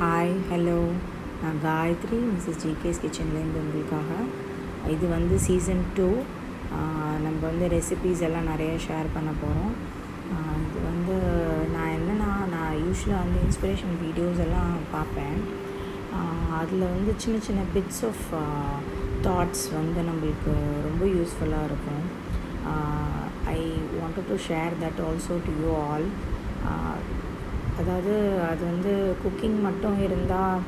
Hi hello நான் Gayatri Mrs GK's கிச்சன்லேருந்து உங்களுக்காக இது வந்து சீசன் டூ நம்ம வந்து ரெசிபீஸ் எல்லாம் நிறைய ஷேர் பண்ண போகிறோம் இது வந்து நான் என்னென்னா நான் யூஸ்வலாக வந்து இன்ஸ்பிரேஷன் வீடியோஸ் எல்லாம் பார்ப்பேன். அதில் வந்து சின்ன சின்ன பிட்ஸ் ஆஃப் தாட்ஸ் வந்து நம்மளுக்கு ரொம்ப யூஸ்ஃபுல்லாக இருக்கும். I wanted to share that also to you all அதாவது அது வந்து குக்கிங் மட்டும் இருந்தால்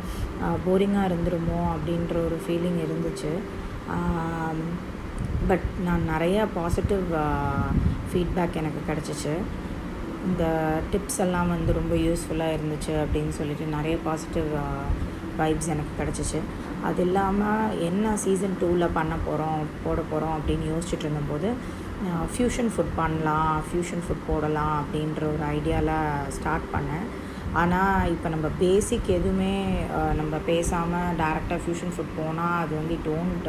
போரிங்காக இருந்துருமோ அப்படின்ற ஒரு ஃபீலிங் இருந்துச்சு. பட் நான் நிறையா பாசிட்டிவ் ஃபீட்பேக் எனக்கு கிடச்சிச்சு. இந்த டிப்ஸ் எல்லாம் வந்து ரொம்ப யூஸ்ஃபுல்லாக இருந்துச்சு அப்படின்னு சொல்லிட்டு நிறைய பாசிட்டிவ் வைப்ஸ் எனக்கு கிடச்சிச்சு. அது இல்லாமல் என்ன சீசன் டூவில் பண்ண போகிறோம் போட போகிறோம் அப்படின்னு யோசிச்சுட்டு இருந்தபோது ஃப்யூஷன் ஃபுட் பண்ணலாம் ஃப்யூஷன் ஃபுட் போடலாம் அப்படின்ற ஒரு ஐடியாவில் ஸ்டார்ட் பண்ணேன். ஆனால் இப்போ நம்ம பேசிக் எதுவுமே நம்ம பேசாமல் டேரெக்டாக ஃப்யூஷன் ஃபுட் போனால் அது வந்து டோன்ட்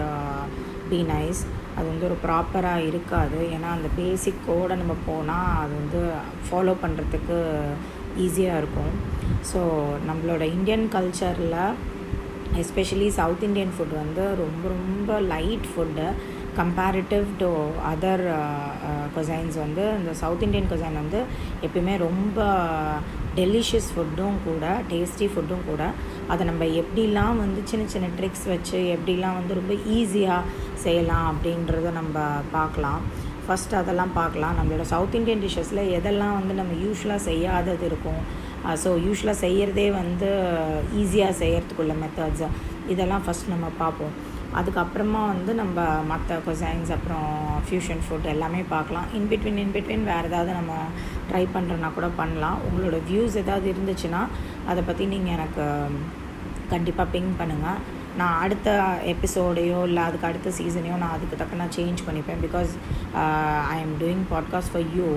பி நைஸ் அது வந்து ஒரு ப்ராப்பராக இருக்காது. ஏன்னா அந்த பேசிக்கோடு நம்ம போனால் அது வந்து ஃபாலோ பண்ணுறதுக்கு ஈஸியாக இருக்கும். ஸோ நம்மளோட இந்தியன் கல்ச்சரில் எஸ்பெஷலி சவுத் இண்டியன் ஃபுட் வந்து ரொம்ப ரொம்ப light food comparative to other cuisines வந்து இந்த சவுத் இண்டியன் கொசைன் வந்து எப்பயுமே ரொம்ப டெலிஷியஸ் ஃபுட்டும் கூட டேஸ்டி ஃபுட்டும் கூட. அதை நம்ம எப்படிலாம் வந்து சின்ன சின்ன ட்ரிக்ஸ் வச்சு எப்படிலாம் வந்து ரொம்ப ஈஸியாக செய்யலாம் அப்படின்றத நம்ம பார்க்கலாம். ஃபஸ்ட் அதெல்லாம் பார்க்கலாம். நம்மளோட சவுத் இண்டியன் டிஷ்ஷஸில் எதெல்லாம் வந்து நம்ம யூஸ்வலாக செய்யாதது இருக்கும். ஸோ யூஸ்வலாக செய்கிறதே வந்து ஈஸியாக செய்கிறதுக்குள்ள மெத்தட்ஸ் இதெல்லாம் ஃபஸ்ட் நம்ம பார்ப்போம். அதுக்கப்புறமா வந்து நம்ம மற்ற கொசைன்ஸ் அப்புறம் ஃப்யூஷன் ஃபுட் எல்லாமே பார்க்கலாம். இன்பிட்வீன் இன்பிட்வீன் வேறு ஏதாவது நம்ம ட்ரை பண்ணுறோன்னா கூட பண்ணலாம். உங்களோட வியூஸ் ஏதாவது இருந்துச்சுன்னா அதை பற்றி நீங்கள் எனக்கு கண்டிப்பாக பிங் பண்ணுங்கள் நான் அடுத்த எபிசோடையோ இல்லை அதுக்கு அடுத்த சீசனையோ நான் அதுக்கு தக்க நான் சேஞ்ச் பண்ணிப்பேன். Because I am doing podcast for you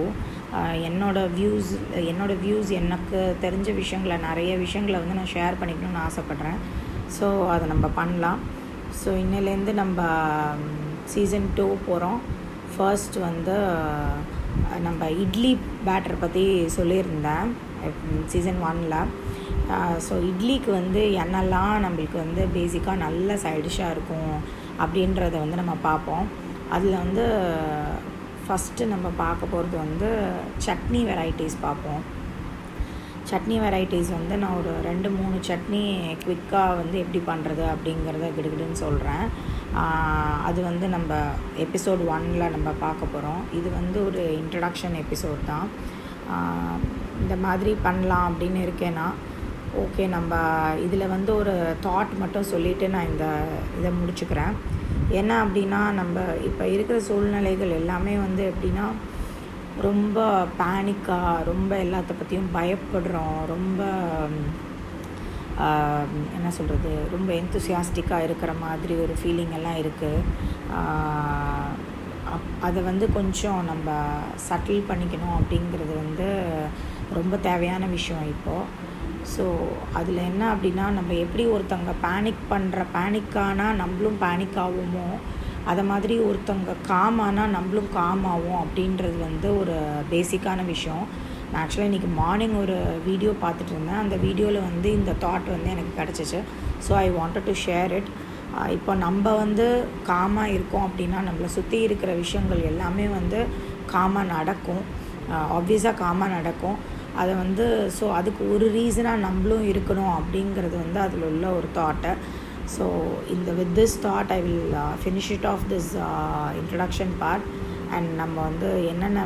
என்னோடய வியூஸ் என்னோடய வியூஸ் எனக்கு தெரிஞ்ச விஷயங்களை நிறைய விஷயங்களை வந்து நான் ஷேர் பண்ணிக்கணும்னு ஆசைப்பட்றேன். ஸோ அதை நம்ம பண்ணலாம். ஸோ இன்னிலேருந்து நம்ம சீசன் டூ போகிறோம் ஃபர்ஸ்ட் வந்து நம்ம இட்லி பேட்டர் பற்றி சொல்லியிருந்தேன் சீசன் ஒனில் ஸோ இட்லிக்கு வந்து என்னெல்லாம் நம்மளுக்கு வந்து பேசிக்காக நல்ல சைடிஷாக இருக்கும் அப்படின்றத வந்து நம்ம பார்ப்போம். அதில் வந்து ஃபஸ்ட்டு நம்ம பார்க்க போகிறது வந்து சட்னி வெரைட்டிஸ் பார்ப்போம். சட்னி வெரைட்டிஸ் வந்து நான் ஒரு ரெண்டு மூணு சட்னி குவிக்காக வந்து எப்படி பண்ணுறது அப்படிங்கிறத கிடுகிடுன்னு சொல்கிறேன் அது வந்து நம்ம எபிசோட் ஒனில் நம்ம பார்க்க போகிறோம் இது வந்து ஒரு இன்ட்ரடக்ஷன் எபிசோட் தான். இந்த மாதிரி பண்ணலாம் அப்படின்னு இருக்கேன்னா ஓகே நம்ம இதில் வந்து ஒரு தாட் மட்டும் சொல்லிவிட்டு நான் இந்த இதை முடிச்சுக்கிறேன். என்ன அப்படின்னா நம்ம இப்போ இருக்கிற சூழ்நிலைகள் எல்லாமே வந்து எப்படின்னா ரொம்ப பேனிக்காக ரொம்ப எல்லாத்த பற்றியும் பயப்படுறோம். ரொம்ப என்ன சொல்கிறது ரொம்ப எந்தூசியாஸ்டிக்காக இருக்கிற மாதிரி ஒரு ஃபீலிங் எல்லாம் இருக்குது அதை வந்து கொஞ்சம் நம்ம சட்டில் பண்ணிக்கணும் அப்படிங்கிறது வந்து ரொம்ப தேவையான விஷயம் இப்போது ஸோ அதில் என்ன அப்படின்னா நம்ம எப்படி ஒருத்தவங்க பேனிக் பண்ணுற பேனிக்கானால் நம்மளும் பேனிக் ஆகுமோ அதை மாதிரி ஒருத்தவங்க காமானால் நம்மளும் காமாவும் அப்படின்றது வந்து ஒரு பேசிக்கான விஷயம். நான் ஆக்சுவலாக இன்றைக்கி மார்னிங் ஒரு வீடியோ பார்த்துட்டு இருந்தேன். அந்த வீடியோவில் வந்து இந்த தாட் வந்து எனக்கு கிடச்சிச்சு. So I wanted to share it இப்போ நம்ம வந்து காமாக இருக்கோம் அப்படின்னா நம்மளை சுற்றி இருக்கிற விஷயங்கள் எல்லாமே வந்து காமாக நடக்கும். ஆப்வியஸாக காமாக நடக்கும். அதை வந்து ஸோ அதுக்கு ஒரு ரீசனாக நம்மளும் இருக்கணும் அப்படிங்கிறது வந்து அதில் உள்ள ஒரு தாட்டை ஸோ இந்த with this thought I will finish it off this introduction part and நம்ம வந்து என்னென்ன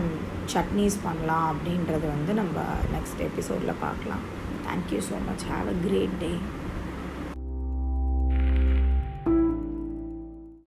சட்னிஸ் பண்ணலாம் அப்படின்றது வந்து நம்ம நெக்ஸ்ட் எபிசோடில் பார்க்கலாம். Thank you so much have a great day